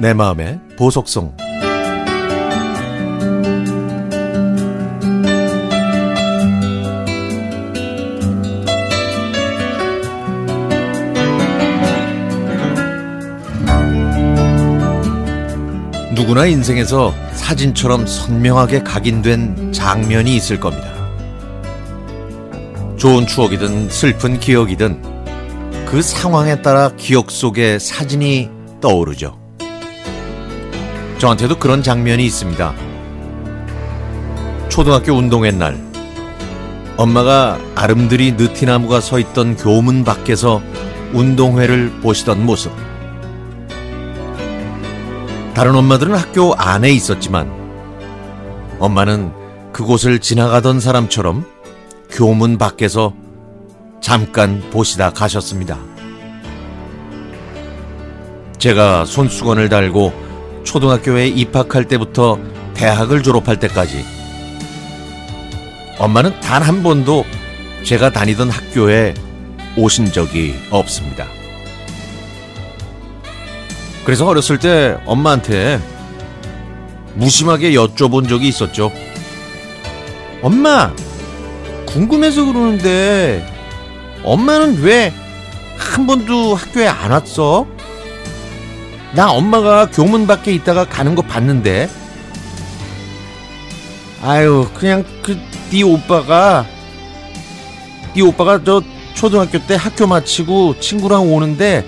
내 마음의 보석성 누구나 인생에서 사진처럼 선명하게 각인된 장면이 있을 겁니다. 좋은 추억이든 슬픈 기억이든 그 상황에 따라 기억 속에 사진이 떠오르죠. 저한테도 그런 장면이 있습니다. 초등학교 운동회 날, 엄마가 아름드리 느티나무가 서 있던 교문 밖에서 운동회를 보시던 모습. 다른 엄마들은 학교 안에 있었지만, 엄마는 그곳을 지나가던 사람처럼 교문 밖에서 잠깐 보시다 가셨습니다. 제가 손수건을 달고 초등학교에 입학할 때부터 대학을 졸업할 때까지 엄마는 단 한 번도 제가 다니던 학교에 오신 적이 없습니다. 그래서 어렸을 때 엄마한테 무심하게 여쭤본 적이 있었죠. 엄마, 궁금해서 그러는데 엄마는 왜 한 번도 학교에 안 왔어? 나 엄마가 교문 밖에 있다가 가는 거 봤는데. 아유, 그냥 그네 오빠가 네 오빠가 저 초등학교 때 학교 마치고 친구랑 오는데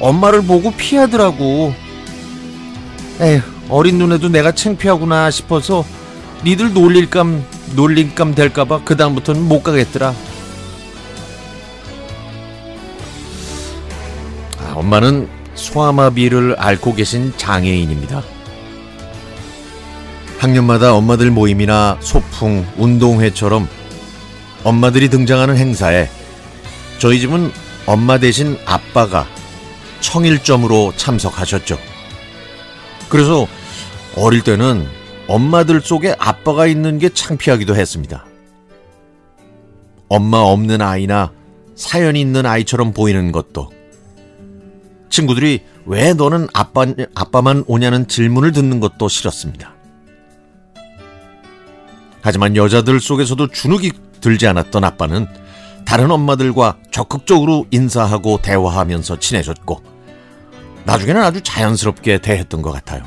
엄마를 보고 피하더라고. 에휴, 어린 눈에도 내가 창피하구나 싶어서 니들 놀릴감 놀림감 될까봐 그 다음부터는 못 가겠더라. 아, 엄마는 소아마비를 앓고 계신 장애인입니다. 학년마다 엄마들 모임이나 소풍, 운동회처럼 엄마들이 등장하는 행사에 저희 집은 엄마 대신 아빠가 청일점으로 참석하셨죠. 그래서 어릴 때는 엄마들 속에 아빠가 있는 게 창피하기도 했습니다. 엄마 없는 아이나 사연 있는 아이처럼 보이는 것도 친구들이 왜 너는 아빠, 아빠만 오냐는 질문을 듣는 것도 싫었습니다. 하지만 여자들 속에서도 주눅이 들지 않았던 아빠는 다른 엄마들과 적극적으로 인사하고 대화하면서 친해졌고 나중에는 아주 자연스럽게 대했던 것 같아요.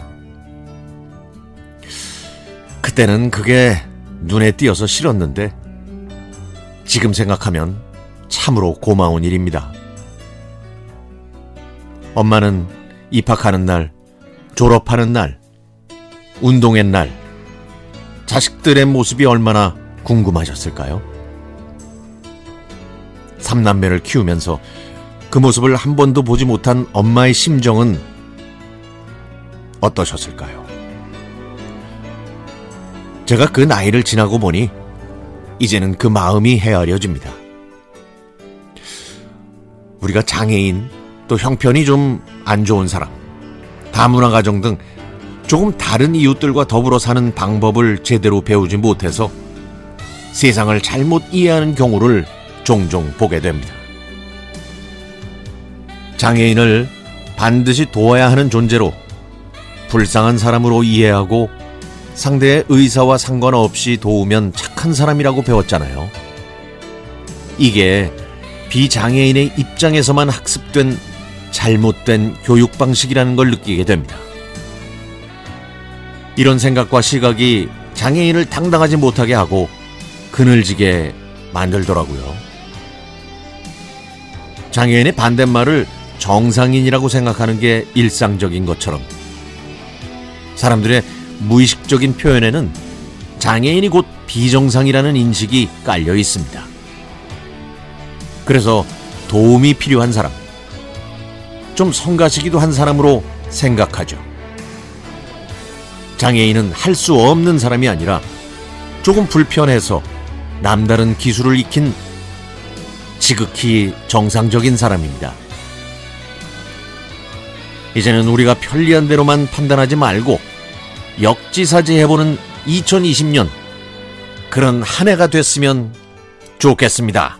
그때는 그게 눈에 띄어서 싫었는데 지금 생각하면 참으로 고마운 일입니다. 엄마는 입학하는 날, 졸업하는 날, 운동회 날, 자식들의 모습이 얼마나 궁금하셨을까요? 삼남매를 키우면서 그 모습을 한 번도 보지 못한 엄마의 심정은 어떠셨을까요? 제가 그 나이를 지나고 보니 이제는 그 마음이 헤아려집니다. 우리가 장애인, 또 형편이 좀 안 좋은 사람, 다문화 가정 등 조금 다른 이웃들과 더불어 사는 방법을 제대로 배우지 못해서 세상을 잘못 이해하는 경우를 종종 보게 됩니다. 장애인을 반드시 도와야 하는 존재로 불쌍한 사람으로 이해하고 상대의 의사와 상관없이 도우면 착한 사람이라고 배웠잖아요. 이게 비장애인의 입장에서만 학습된 잘못된 교육 방식이라는 걸 느끼게 됩니다. 이런 생각과 시각이 장애인을 당당하지 못하게 하고 그늘지게 만들더라고요. 장애인의 반대말을 정상인이라고 생각하는 게 일상적인 것처럼 사람들의 무의식적인 표현에는 장애인이 곧 비정상이라는 인식이 깔려 있습니다. 그래서 도움이 필요한 사람, 좀 성가시기도 한 사람으로 생각하죠. 장애인은 할 수 없는 사람이 아니라 조금 불편해서 남다른 기술을 익힌 지극히 정상적인 사람입니다. 이제는 우리가 편리한 대로만 판단하지 말고 역지사지 해보는 2020년 그런 한 해가 됐으면 좋겠습니다.